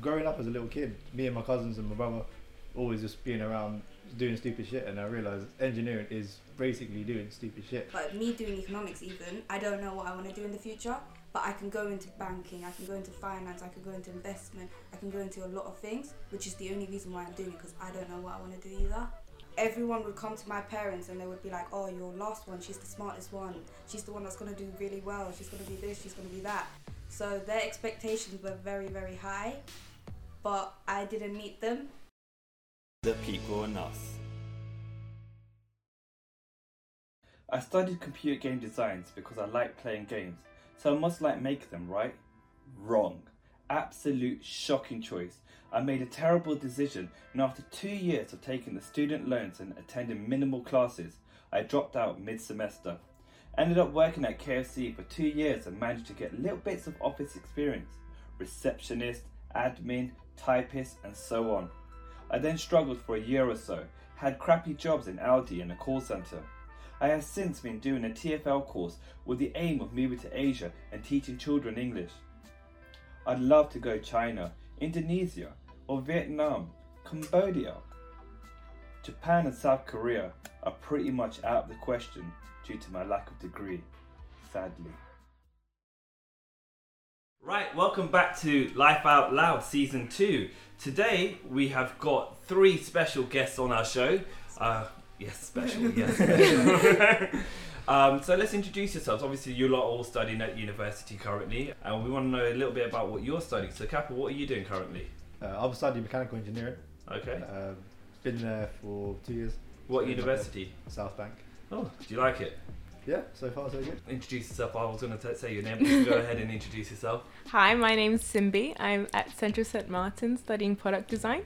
growing up as a little kid, me and my cousins and my brother always just being around doing stupid shit, and I realized engineering is basically doing stupid shit. But me doing economics, even, I don't know what I want to do in the future. But I can go into banking, I can go into finance, I can go into investment, I can go into a lot of things, which is the only reason why I'm doing it because I don't know what I want to do either. Everyone would come to my parents and they would be like, "Oh, your last one, she's the smartest one. She's the one that's gonna do really well. She's gonna be this, she's gonna be that." So their expectations were very, very high, but I didn't meet them The people and us. I studied computer game designs because I like playing games, so I must like make them, right? Wrong. Absolute shocking choice. I made a terrible decision, and after two years of taking the student loans and attending minimal classes, I dropped out mid semester. Ended up working at KFC for two years and managed to get little bits of office experience receptionist, admin, typist, and so on. I then struggled for a year or so, had crappy jobs in Aldi and a call centre. I have since been doing a TEFL course with the aim of moving to Asia and teaching children English. I'd love to go China, Indonesia, or Vietnam, Cambodia. Japan and South Korea are pretty much out of the question due to my lack of degree, sadly. Right, welcome back to Life Out Loud Season 2. Today we have got three special guests on our show. Uh, yes, special, yes. um, so let's introduce yourselves. Obviously, you lot are all studying at university currently, and we want to know a little bit about what you're studying. So, Kapil, what are you doing currently? Uh, I'm studying mechanical engineering. Okay. Uh, been there for two years. What university? South Bank. Oh, do you like it? Yeah, so far so good. Introduce yourself. I was going to say your name. You go ahead and introduce yourself. Hi, my name's Simbi. I'm at Central St. Martin studying product design.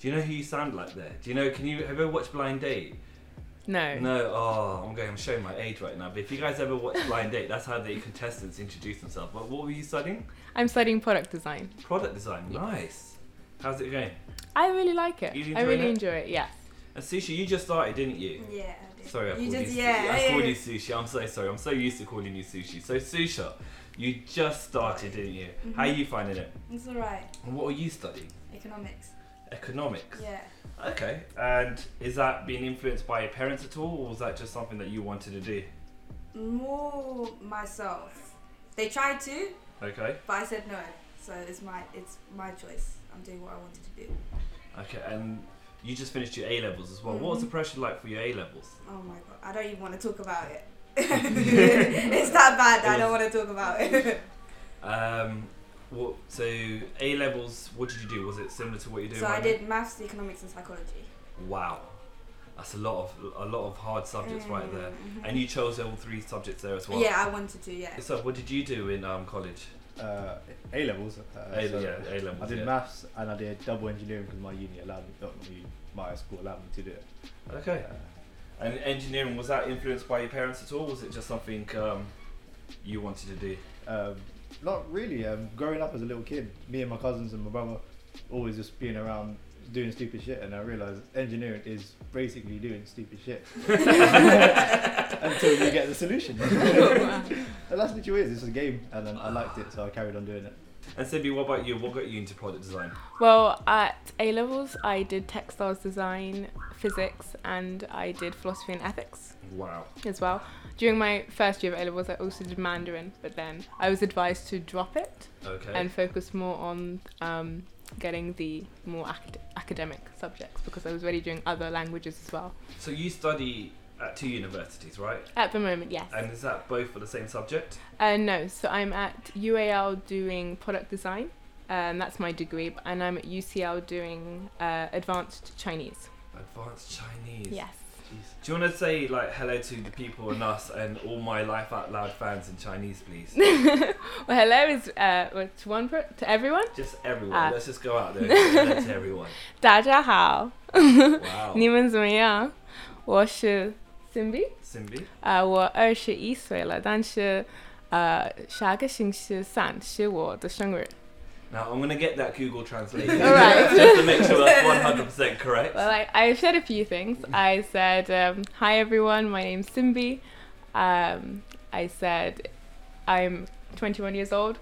Do you know who you sound like there? Do you know? Can you have you ever watched Blind Date? No. No, oh, I'm going. I'm showing my age right now. But if you guys ever watch Blind Date, that's how the contestants introduce themselves. But what were you studying? I'm studying product design. Product design. Nice. How's it going? I really like it. I really it? enjoy it, yes. And sushi, you just started, didn't you? Yeah, I did. Sorry, I you called just you. yeah. I yeah, called yeah. you sushi. I'm so sorry. I'm so used to calling you sushi. So Susha, you just started, didn't you? Mm-hmm. How are you finding it? It's alright. And what are you studying? Economics. Economics. Yeah. Okay. And is that being influenced by your parents at all, or was that just something that you wanted to do? More myself. They tried to, Okay. but I said no. So it's my it's my choice. I'm doing what I wanted to do. Okay. And you just finished your A levels as well. What was the Mhm. pressure like for your A levels? Oh my god, I don't even want to talk about it. it's that bad. I It don't was- want to talk about it. Um. What? So A levels. What did you do? Was it similar to what you're doing? so I right did maths, economics, and psychology. Wow. That's a lot of a lot of hard subjects right there. Mhm. And you chose all three subjects there as well. yeah, I wanted to. Yeah. So what did you do in um, college? Uh, A levels. Uh, A, so yeah, A levels. I did yeah. maths and I did double engineering because my uni allowed me, not my uni, my school allowed me to do it. Okay. Uh, And engineering was that influenced by your parents at all? Was it just something um, you wanted to do? Um, not really. Um, growing up as a little kid, me and my cousins and my brother always just being around doing stupid shit, and I realized engineering is basically doing stupid shit until you get the solution. and that's what it is. It's a game, and then I liked it, so I carried on doing it. And Simbi, what about you? What got you into product design? Well, at A levels, I did textiles design, physics, and I did philosophy and ethics Wow. as well. During my first year of A levels, I also did Mandarin, but then I was advised to drop it Okay. and focus more on um, getting the more acad- academic subjects because I was already doing other languages as well. so you study at two universities, right? At the moment, yes. And is that both for the same subject? Uh, no, so I'm at UAL doing product design. Um, that's my degree, and I'm at UCL doing uh, advanced Chinese. Advanced Chinese. Yes. Jeez. Do you want to say like hello to the people and us and all my Life Out Loud fans in Chinese, please? Well, hello is uh, well, to one per- to everyone. just everyone. Ah. Let's just go out there and say hello to everyone. 大家好， Wow. 你们怎么样？我是 Simbi， Simbi. 呃，我二十一岁了，但是呃，下个星期三是我的生日。 Now I'm gonna get that Google translation Alright. just to make sure that's 100% correct. Well, I, I said a few things. I said, um, Hi everyone, my name's Simbi. Um, I said, I'm 21 years old.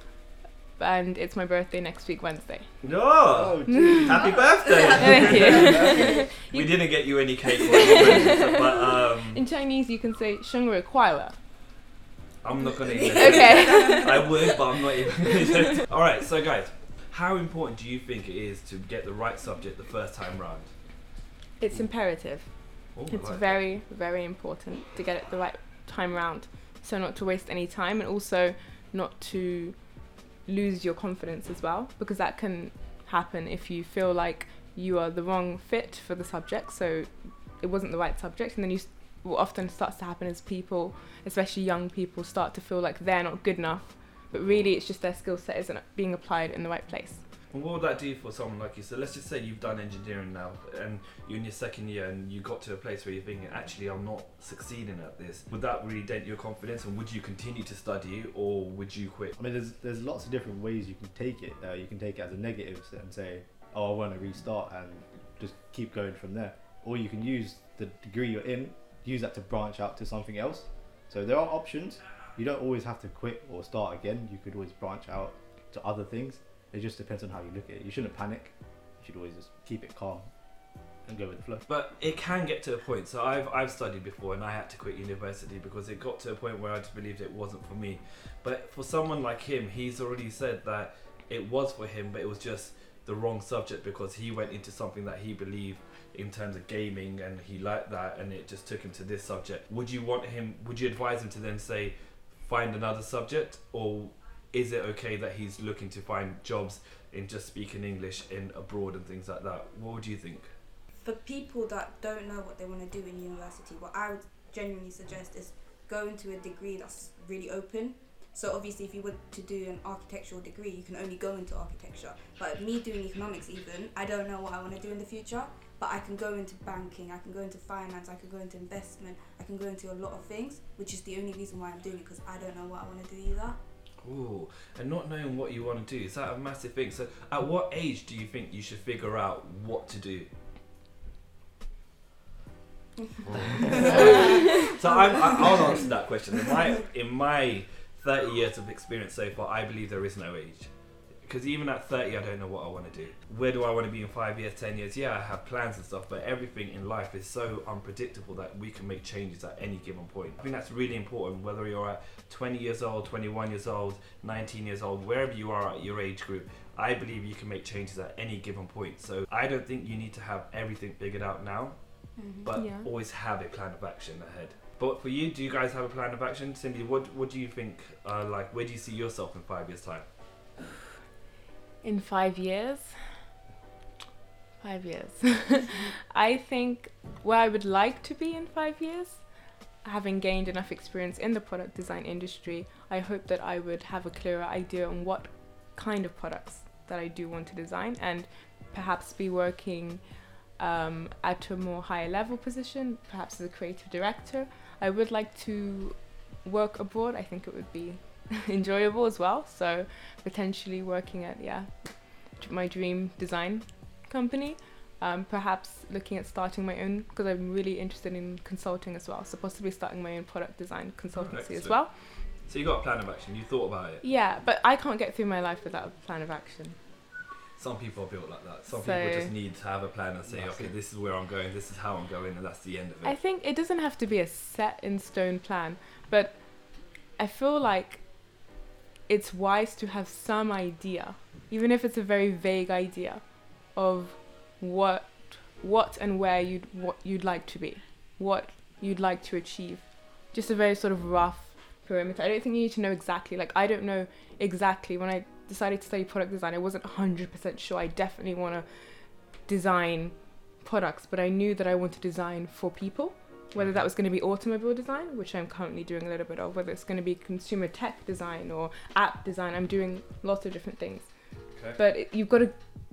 and it's my birthday next week, Wednesday. No! Oh, geez. Happy birthday! Thank you. we didn't get you any cake or anything, but um, In Chinese, you can say 生日快乐. I'm not gonna even. Okay. I would, but I'm not even. All right, so guys, how important do you think it is to get the right subject the first time round? It's imperative. Oh, I It's like very, very important to get it the right time round. So not to waste any time and also not to lose your confidence as well because that can happen if you feel like you are the wrong fit for the subject. So it wasn't the right subject and then you what often starts to happen is people, especially young people, start to feel like they're not good enough. But really, it's just their skill set isn't being applied in the right place. And what would that do for someone like you? So let's just say you've done engineering now, and you're in your second year, and you got to a place where you're thinking, actually, I'm not succeeding at this. Would that really dent your confidence, and would you continue to study, or would you quit? I mean, there's there's lots of different ways you can take it. Uh, you can take it as a negative and say, "Oh, I want to restart," and just keep going from there. Or you can use the degree you're in, use that to branch out to something else. So there are options. You don't always have to quit or start again. You could always branch out to other things. It just depends on how you look at it. You shouldn't panic. You should always just keep it calm and go with the flow. But it can get to a point. So I've I've studied before, and I had to quit university because it got to a point where I just believed it wasn't for me. But for someone like him, he's already said that it was for him, but it was just the wrong subject because he went into something that he believed in terms of gaming and he liked that and it just took him to this subject. Would you want him would you advise him to then say find another subject or is it okay that he's looking to find jobs in just speaking English in abroad and things like that? What would you think? For people that don't know what they want to do in university, what I would genuinely suggest is go into a degree that's really open. So obviously, if you were to do an architectural degree, you can only go into architecture. But me doing economics, even I don't know what I want to do in the future. But I can go into banking, I can go into finance, I can go into investment, I can go into a lot of things, which is the only reason why I'm doing it because I don't know what I want to do either. Ooh, and not knowing what you want to do is that a massive thing? So, at what age do you think you should figure out what to do? so I'm, I, I'll answer that question. In my in my 30 years of experience so far, I believe there is no age. Because even at 30, I don't know what I want to do. Where do I want to be in five years, 10 years? Yeah, I have plans and stuff, but everything in life is so unpredictable that we can make changes at any given point. I think that's really important, whether you're at 20 years old, 21 years old, 19 years old, wherever you are at your age group. I believe you can make changes at any given point. So I don't think you need to have everything figured out now, but Yeah. always have a plan of action ahead. But for you, do you guys have a plan of action? Cindy, what what do you think? Uh, like, where do you see yourself in five years' time? In five years, five years, I think where I would like to be in five years, having gained enough experience in the product design industry, I hope that I would have a clearer idea on what kind of products that I do want to design and perhaps be working um, at a more higher level position, perhaps as a creative director. I would like to work abroad. I think it would be enjoyable as well. So potentially working at yeah my dream design company. Um, perhaps looking at starting my own because I'm really interested in consulting as well. So possibly starting my own product design consultancy as well. So you got a plan of action. You thought about it. Yeah, but I can't get through my life without a plan of action. Some people are built like that. Some So- people just need to have a plan and say, okay, this is where I'm going. This is how I'm going, and that's the end of it. I think it doesn't have to be a set in stone plan, but I feel like it's wise to have some idea, even if it's a very vague idea, of what what and where you'd what you'd like to be, what you'd like to achieve. Just a very sort of rough perimeter. I don't think you need to know exactly. Like I don't know exactly when I decided to study product design. I wasn't hundred percent sure. I definitely want to design products, but I knew that I wanted to design for people. Whether that was going to be automobile design, which I'm currently doing a little bit of, whether it's going to be consumer tech design or app design, I'm doing lots of different things. Okay. But it, you've got to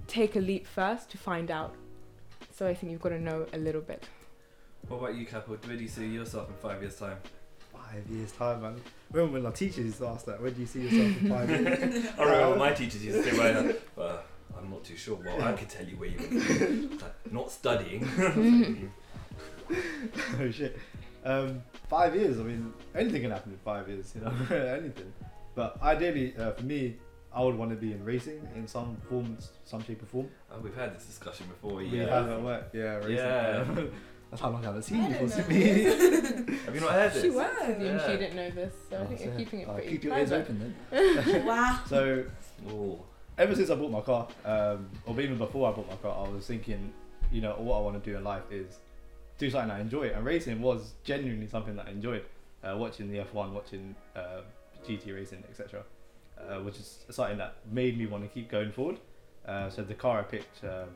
take a leap first to find out. So I think you've got to know a little bit. What about you, Kapil? Where do you see yourself in five years' time? Five years time, man. Remember when our teachers used to ask that? Where do you see yourself in five years? I remember my teachers used to say, right well, I'm not too sure. Well, I could tell you where you're like, not studying. Mm-hmm. oh shit. Um, five years. I mean, anything can happen in five years. You know, anything. But ideally, uh, for me, I would want to be in racing in some form, some shape or form. Oh, we've had this discussion before. Yeah. We Yeah. have at work, yeah, racing. Yeah. That's how long I haven't seen I you don't for. know Sydney. Have you not heard this? She works with you and she didn't know this, so I think you're keeping it Oh, pretty keep your ears open then. wow. So Ooh. ever since I bought my car, um, or even before I bought my car, I was thinking, you know, what I want to do in life is do something I enjoy, and racing was genuinely something that I enjoyed. Uh, watching the F1, watching uh, GT racing, etc., uh, which is something that made me want to keep going forward. Uh, so the car I picked um,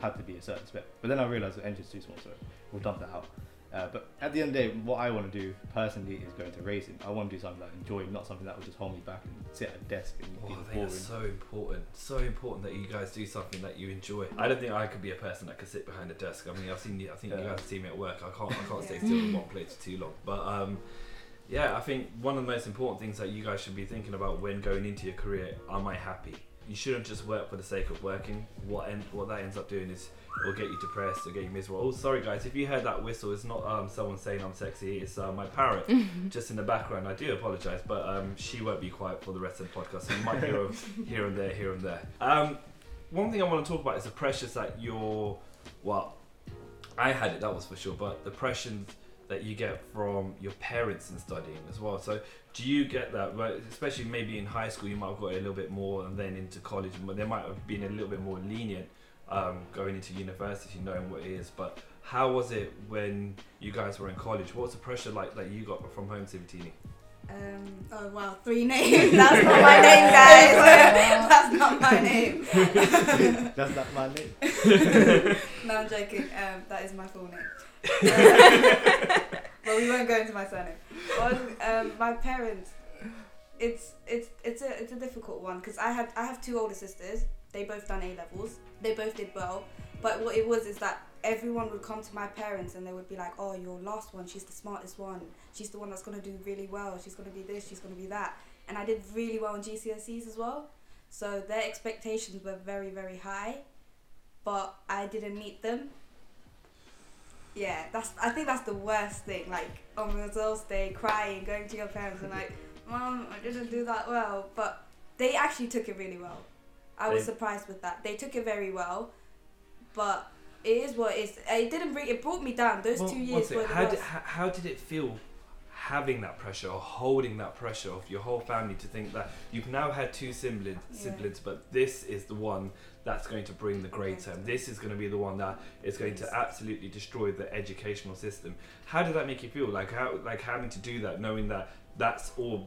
had to be a certain spec, but then I realised the engine's too small, so we'll dump that out. Uh, but at the end of the day, what I want to do personally is go into racing. I want to do something that I enjoy, not something that will just hold me back and sit at a desk and Oh, be I think boring. it's so important. So important that you guys do something that you enjoy. I don't think I could be a person that could sit behind a desk. I mean, I've seen you. I think you guys have seen me at work. I can't. I can't stay still in one place for too long. But um, yeah, I think one of the most important things that you guys should be thinking about when going into your career: Am I happy? You shouldn't just work for the sake of working. What end, what that ends up doing is it'll get you depressed, it'll get you miserable. Oh, sorry guys, if you heard that whistle, it's not um, someone saying I'm sexy. It's uh, my parrot just in the background. I do apologise, but um, she won't be quiet for the rest of the podcast. So you might hear her here and there, here and there. Um, one thing I want to talk about is the pressures that you're. Well, I had it, that was for sure, but the pressures that you get from your parents in studying as well. So do you get that? Right, especially maybe in high school, you might have got it a little bit more, and then into college, but they might have been a little bit more lenient um, going into university, knowing what it is. But how was it when you guys were in college? What was the pressure like that you got from home, Suvethini? Um, oh wow, three names. That's not my name, guys. That's not my name. That's not my name. No, I'm joking. Um, that is my full name. We won't go into my surname. Well, um, my parents, it's it's it's a it's a difficult one because I had I have two older sisters. They both done A levels. They both did well. But what it was is that everyone would come to my parents and they would be like, "Oh, your last one. She's the smartest one. She's the one that's gonna do really well. She's gonna be this. She's gonna be that." And I did really well in GCSEs as well. So their expectations were very very high, but I didn't meet them. Yeah, that's. I think that's the worst thing. Like on results day, crying, going to your parents and like, "Mom, I didn't do that well." But they actually took it really well. I was They- surprised with that. They took it very well, but it is what it is. It didn't bring. It brought me down. Those Well, two years were the how worst. did how, how did it feel having that pressure or holding that pressure of your whole family to think that you've now had two siblings Yeah. siblings but this is the one that's going to bring the grades home this is going to be the one that is going to absolutely destroy the educational system how did that make you feel like how like having to do that knowing that that's all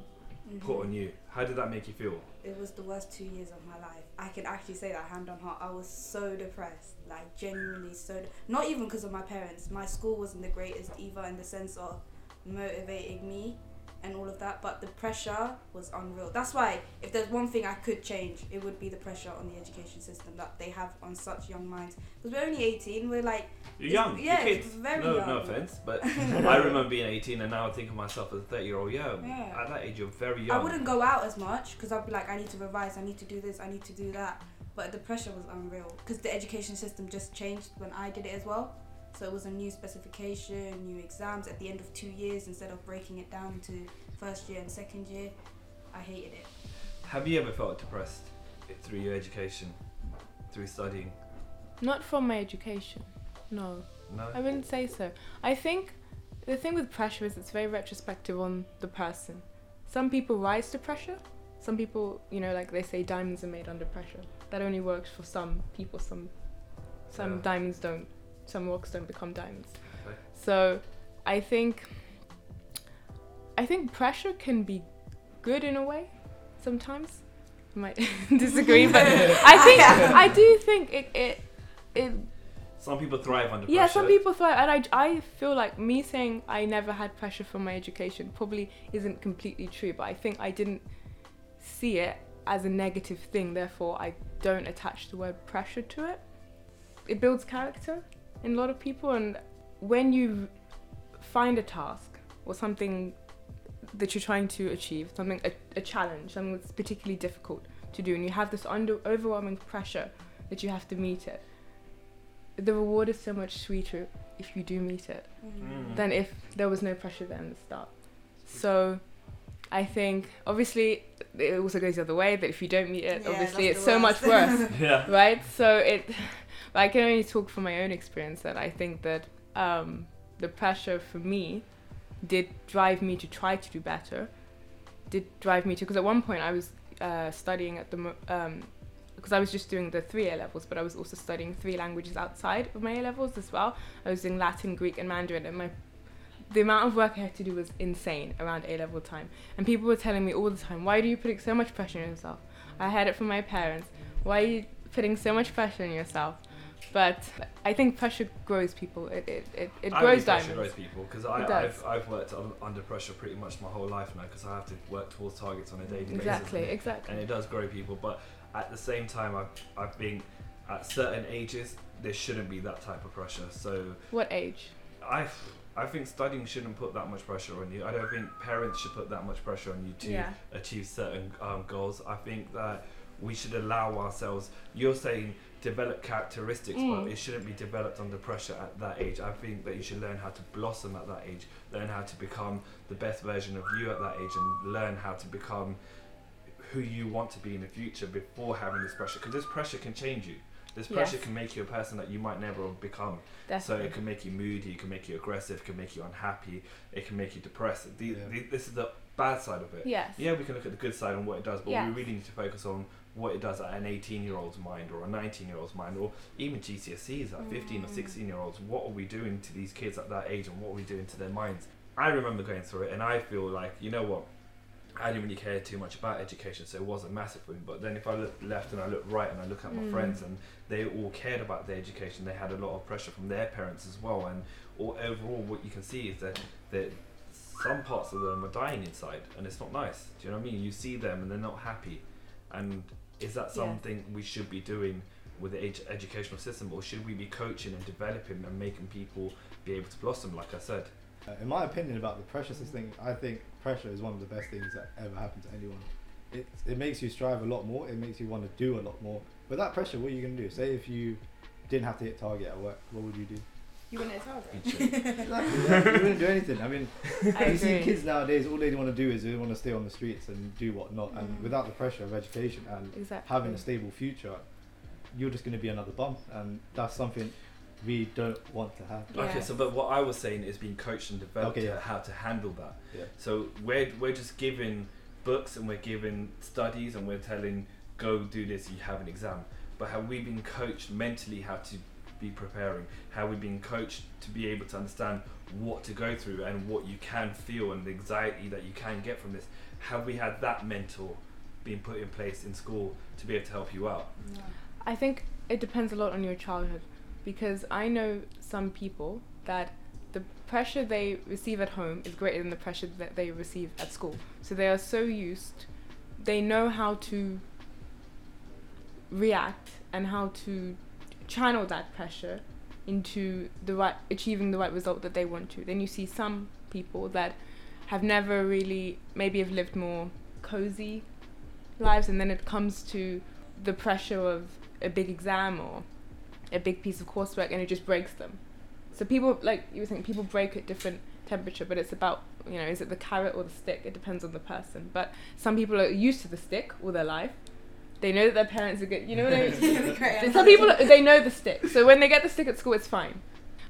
put Mhm. on you how did that make you feel it was the worst two years of my life. I can actually say that hand on heart. I was so depressed, like genuinely so. De- Not even because of my parents. My school wasn't the greatest either, in the sense of motivating me and all of that. But the pressure was unreal. That's why, if there's one thing I could change, it would be the pressure on the education system that they have on such young minds. Because we're only 18. We're like, you're young yeah, you're kids very no, young. no offense but I remember being 18 and now I think of myself as a 30 year old yeah, Yeah. at that age you're very young I wouldn't go out as much because I'd be like, I need to revise, I need to do this, I need to do that. But the pressure was unreal because the education system just changed when I did it as well. So it was a new specification, new exams at the end of two years instead of breaking it down to first year and second year. I hated it. Have you ever felt depressed through your education, through studying? Not from my education. No, No. I wouldn't say so. I think the thing with pressure is it's very retrospective on the person. Some people rise to pressure. Some people, you know, like they say, diamonds are made under pressure. That only works for some people. Some some Yeah. diamonds don't. Some rocks don't become diamonds. Okay. So, I think I think pressure can be good in a way. Sometimes, you might disagree, but I think I do think it it it Some people thrive under pressure. yeah, some people thrive, and I, I feel like me saying I never had pressure from my education probably isn't completely true, but I think I didn't see it as a negative thing, therefore I don't attach the word pressure to it. It builds character in a lot of people, and when you find a task or something that you're trying to achieve, something a, a challenge, something that's particularly difficult to do, and you have this under overwhelming pressure that you have to meet it the reward is so much sweeter if you do meet it Mm. than if there was no pressure there in the start. So I think obviously it also goes the other way that if you don't meet it, Yeah, obviously it's the so much worse. Yeah. right? So it, I can only talk from my own experience that I think that um, the pressure for me did drive me to try to do better. Did drive me to because at one point I was uh, studying at the mo- um, because I was just doing the three A levels, but I was also studying three languages outside of my A levels as well. I was doing Latin, Greek, and Mandarin, and my the amount of work I had to do was insane around A level time. And people were telling me all the time, "Why are you putting so much pressure on yourself?" I had it from my parents. Why are you putting so much pressure on yourself? But I think pressure grows people. It it it, it I grows believe pressure diamonds. grows people because. I've, I've worked under pressure pretty much my whole life now because I have to work towards targets on a daily Exactly, basis. exactly. exactly. And it does grow people, but at the same time, I, I think at certain ages, there shouldn't be that type of pressure. So What age? I, I think studying shouldn't put that much pressure on you. I don't think parents should put that much pressure on you to Yeah. achieve certain um, goals. I think that we should allow ourselves. You're saying develop characteristics, Mm. but it shouldn't be developed under pressure at that age. I think that you should learn how to blossom at that age, learn how to become the best version of you at that age, and learn how to become who you want to be in the future before having this pressure. Because this pressure can change you. This pressure Yes. can make you a person that you might never have become. So it can make you moody, it can make you aggressive, it can make you unhappy, it can make you depressed. The, Yeah. the, this is the bad side of it. yes. Yeah, we can look at the good side and what it does, but Yes. we really need to focus on what it does at an 18 year old's mind or a 19 year old's mind or even GCSEs at 15 or Mm. 16 year olds. What are we doing to these kids at that age and what are we doing to their minds? I remember going through it and I feel like, you know what? I didn't really care too much about education, so it wasn't massive for me. But then if I look left and I look right and I look at my Mm. friends and they all cared about their education, they had a lot of pressure from their parents as well. And all, overall, what you can see is that, that some parts of them are dying inside and it's not nice. Do you know what I mean? You see them and they're not happy. And is that Yeah. something we should be doing with the ed- educational system or should we be coaching and developing and making people be able to blossom, like I said? Uh, in my opinion about the pressure thing, I think pressure is one of the best things that ever happened to anyone. It, it makes you strive a lot more. It makes you want to do a lot more. Without pressure, what are you going to do? Say if you didn't have to hit target at work, what would you do? You want to target? Eat shit. Exactly. yeah, you wouldn't do anything. I mean, I you see kids nowadays, all they want to do is they want to stay on the streets and do whatnot. And Mm. without the pressure of education and Exactly. having a stable future, you're just going to be another bum. And that's something we don't want to have. Yeah. Okay, so but what I was saying is being coached and developed Okay, yeah. how to handle that. Yeah. So we're we're just giving books and we're giving studies and we're telling go do this. You have an exam, but have we been coached mentally how to be preparing? Have we've been coached to be able to understand what to go through and what you can feel and the anxiety that you can get from this? Have we had that mentor being put in place in school to be able to help you out? I think it depends a lot on your childhood because I know some people that the pressure they receive at home is greater than the pressure that they receive at school. So they are so used, they know how to react and how to channel that pressure into the right achieving the right result that they want to. Then you see some people that have never really maybe have lived more cozy lives and then it comes to the pressure of a big exam or a big piece of coursework and it just breaks them. So people like you were saying people break at different temperature, but it's about you know is it the carrot or the stick? It depends on the person. But some people are used to the stick all their life. They know that their parents are good. You know what I mean? Some people they know the stick, so when they get the stick at school, it's fine.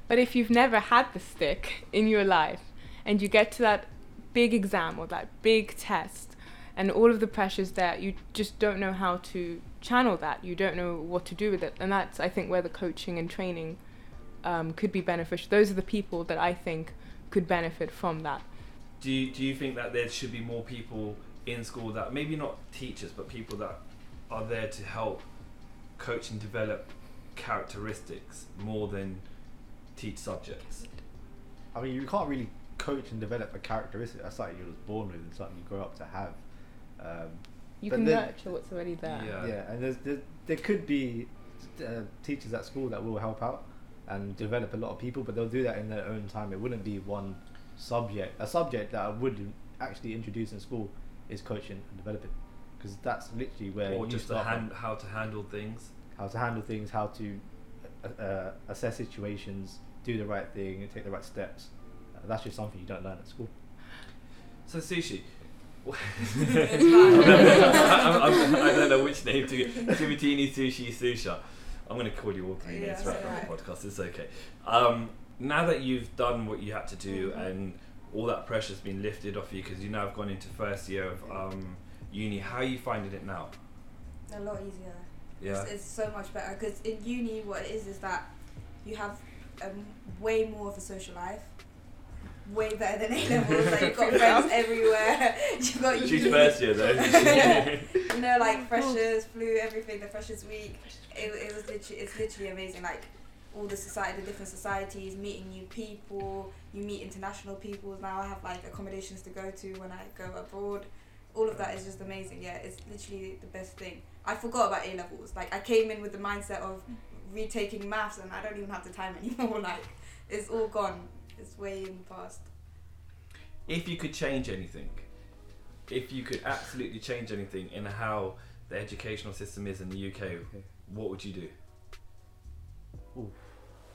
But if you've never had the stick in your life, and you get to that big exam or that big test, and all of the pressures there, you just don't know how to channel that. You don't know what to do with it, and that's I think where the coaching and training um, could be beneficial. Those are the people that I think could benefit from that. Do you, do you think that there should be more people in school that maybe not teachers but people that are there to help coach and develop characteristics more than teach subjects? I mean, you can't really coach and develop a characteristic. That's something you're just born with and something you grow up to have. Um, You can then- nurture what's already there. Yeah. yeah, and there's, there, there could be uh, teachers at school that will help out and develop a lot of people, but they'll do that in their own time. It wouldn't be one subject. A subject that I would actually introduce in school is coaching and developing, because that's literally where or you just to start hand, how to handle things? how to handle things, how to uh, uh, assess situations, do the right thing, and take the right steps. Uh, that's just something you don't learn at school. So Sushi, I'm, I'm, I don't know which name to get. Suvethini, Sushi, Susha. I'm going to call you all three Yeah, names throughout that's the whole podcast. It's okay. Um, now that you've done what you had to do Mhm. and all that pressure's been lifted off you because you now have gone into first year of um, uni, how are you finding it now? A lot easier. Yeah. It's, it's so much better because in uni, what it is is that you have um, way more of a social life. Way better than A levels. like you've got friends everywhere. you've got She's uni- first year though. you know, like freshers, flu, everything. The freshers week. It, it was literally, it's literally amazing. Like all the society, the different societies, meeting new people. You meet international people. Now I have like accommodations to go to when I go abroad. All of that is just amazing. Yeah, it's literally the best thing. I forgot about A levels. Like I came in with the mindset of retaking maths, and I don't even have the time anymore. like it's all gone. It's way in the past. if you could change anything, if you could absolutely change anything in how the educational system is in the UK, what would you do?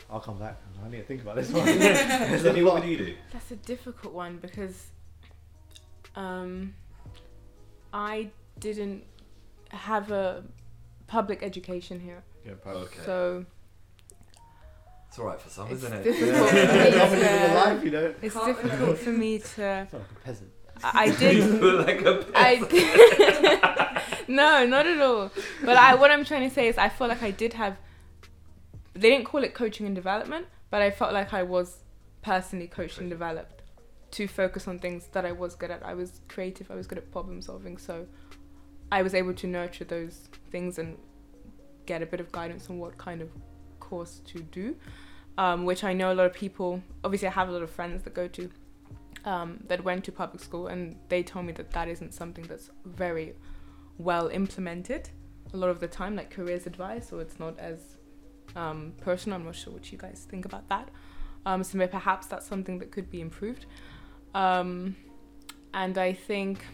I'll come back. I need to think about this one. Sydney, what would you do? That's a difficult one because um, I didn't have a public education here, Yeah, probably. Okay. so It's alright for some, it's isn't it? difficult for me I'm living the to. life, you know. It's Can't difficult for me to. I feel like a peasant. I I You did. feel like a I no, not at all. But I, what I'm trying to say is, I feel like I did have. They didn't call it coaching and development, but I felt like I was personally coached and developed to focus on things that I was good at. I was creative. I was good at problem solving, so I was able to nurture those things and get a bit of guidance on what kind of course to do. Um, which I know a lot of people. Obviously, I have a lot of friends that go to um, that went to public school, and they told me that that isn't something that's very well implemented a lot of the time, like careers advice, or it's not as um, personal. I'm not sure what you guys think about that. Um, so maybe perhaps that's something that could be improved. Um, and I think,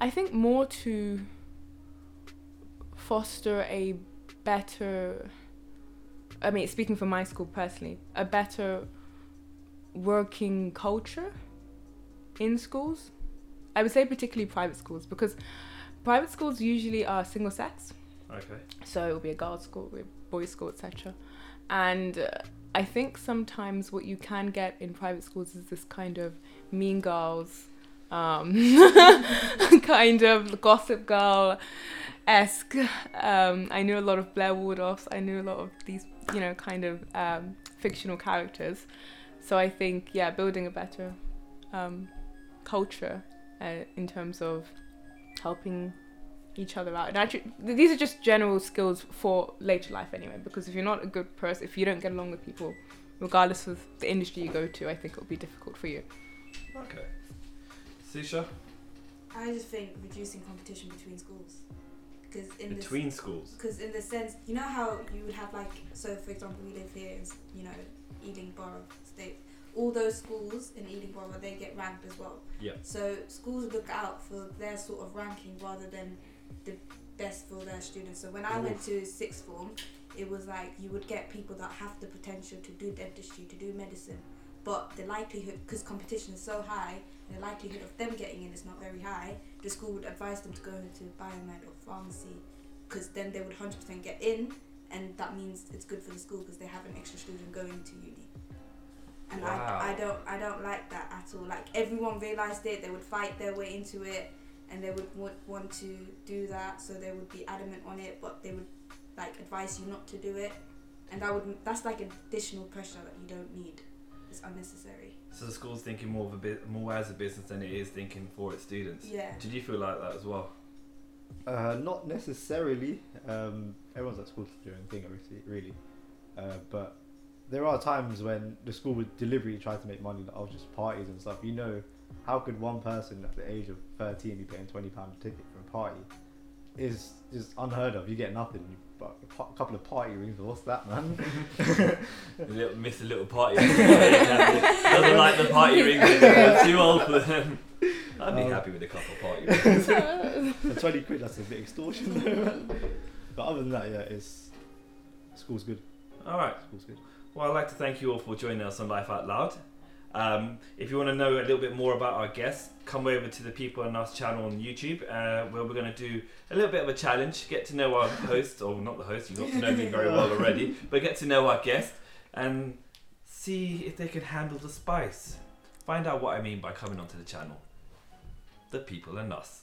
I think more to foster a better. I mean, speaking for my school personally, a better working culture in schools. I would say particularly private schools because private schools usually are single sex, Okay. so it will be a girls' school, a boys' school, etc. And uh, I think sometimes what you can get in private schools is this kind of mean girls, um, kind of gossip girl esque. Um, I knew a lot of Blair Waldorfs. I knew a lot of these, you know, kind of um, fictional characters. So I think, yeah, building a better um, culture uh, in terms of helping each other out. And actually, these are just general skills for later life anyway. Because if you're not a good person, if you don't get along with people, regardless of the industry you go to, I think it'll be difficult for you. Okay. Susha? I just think reducing competition between schools. Because in this Between schools. because in the sense you know how you would have like so for example we live here in you know Ealing Borough State all those schools in Ealing Borough they get ranked as well Yeah. so schools look out for their sort of ranking rather than the best for their students. So when I went to sixth form it was like you would get people that have the potential to do dentistry to do medicine but the likelihood because competition is so high the likelihood of them getting in is not very high the school would advise them to go into biomed or pharmacy because then they would 100% get in and that means it's good for the school because they have an extra student going to uni. And Wow. I, I don't I don't like that at all. Like everyone realized it they would fight their way into it and they would want, want to do that so they would be adamant on it but they would like advise you not to do it and that would that's like additional pressure that you don't need it's unnecessary So the school's thinking more of a bit more as a business than it is thinking for its students. yeah Did you feel like that as well? Uh, not necessarily. Um, everyone's at school to do their own thing, obviously, really. Uh, but there are times when the school would deliberately try to make money out of just parties and stuff. You know, how could one person at the age of 13 be paying 20 pound a ticket for a party? Is just unheard of. You get nothing. You but a couple of party rings. What's that, man? Little, miss a little party. Doesn't like the party rings. It's too old for them. I'd be Um, happy with a couple of party rings. For 20 quid, that's a bit extortion, though, man. But other than that, yeah, it's school's good. All right. School's good. Well, I'd like to thank you all for joining us on Life Out Loud. Um, if you want to know a little bit more about our guests, come over to the People and Us channel on YouTube, uh, where we're going to do a little bit of a challenge. Get to know our host, or not the host, you got to know me very well already, but get to know our guest and see if they can handle the spice. Find out what I mean by coming onto the channel. The People and Us.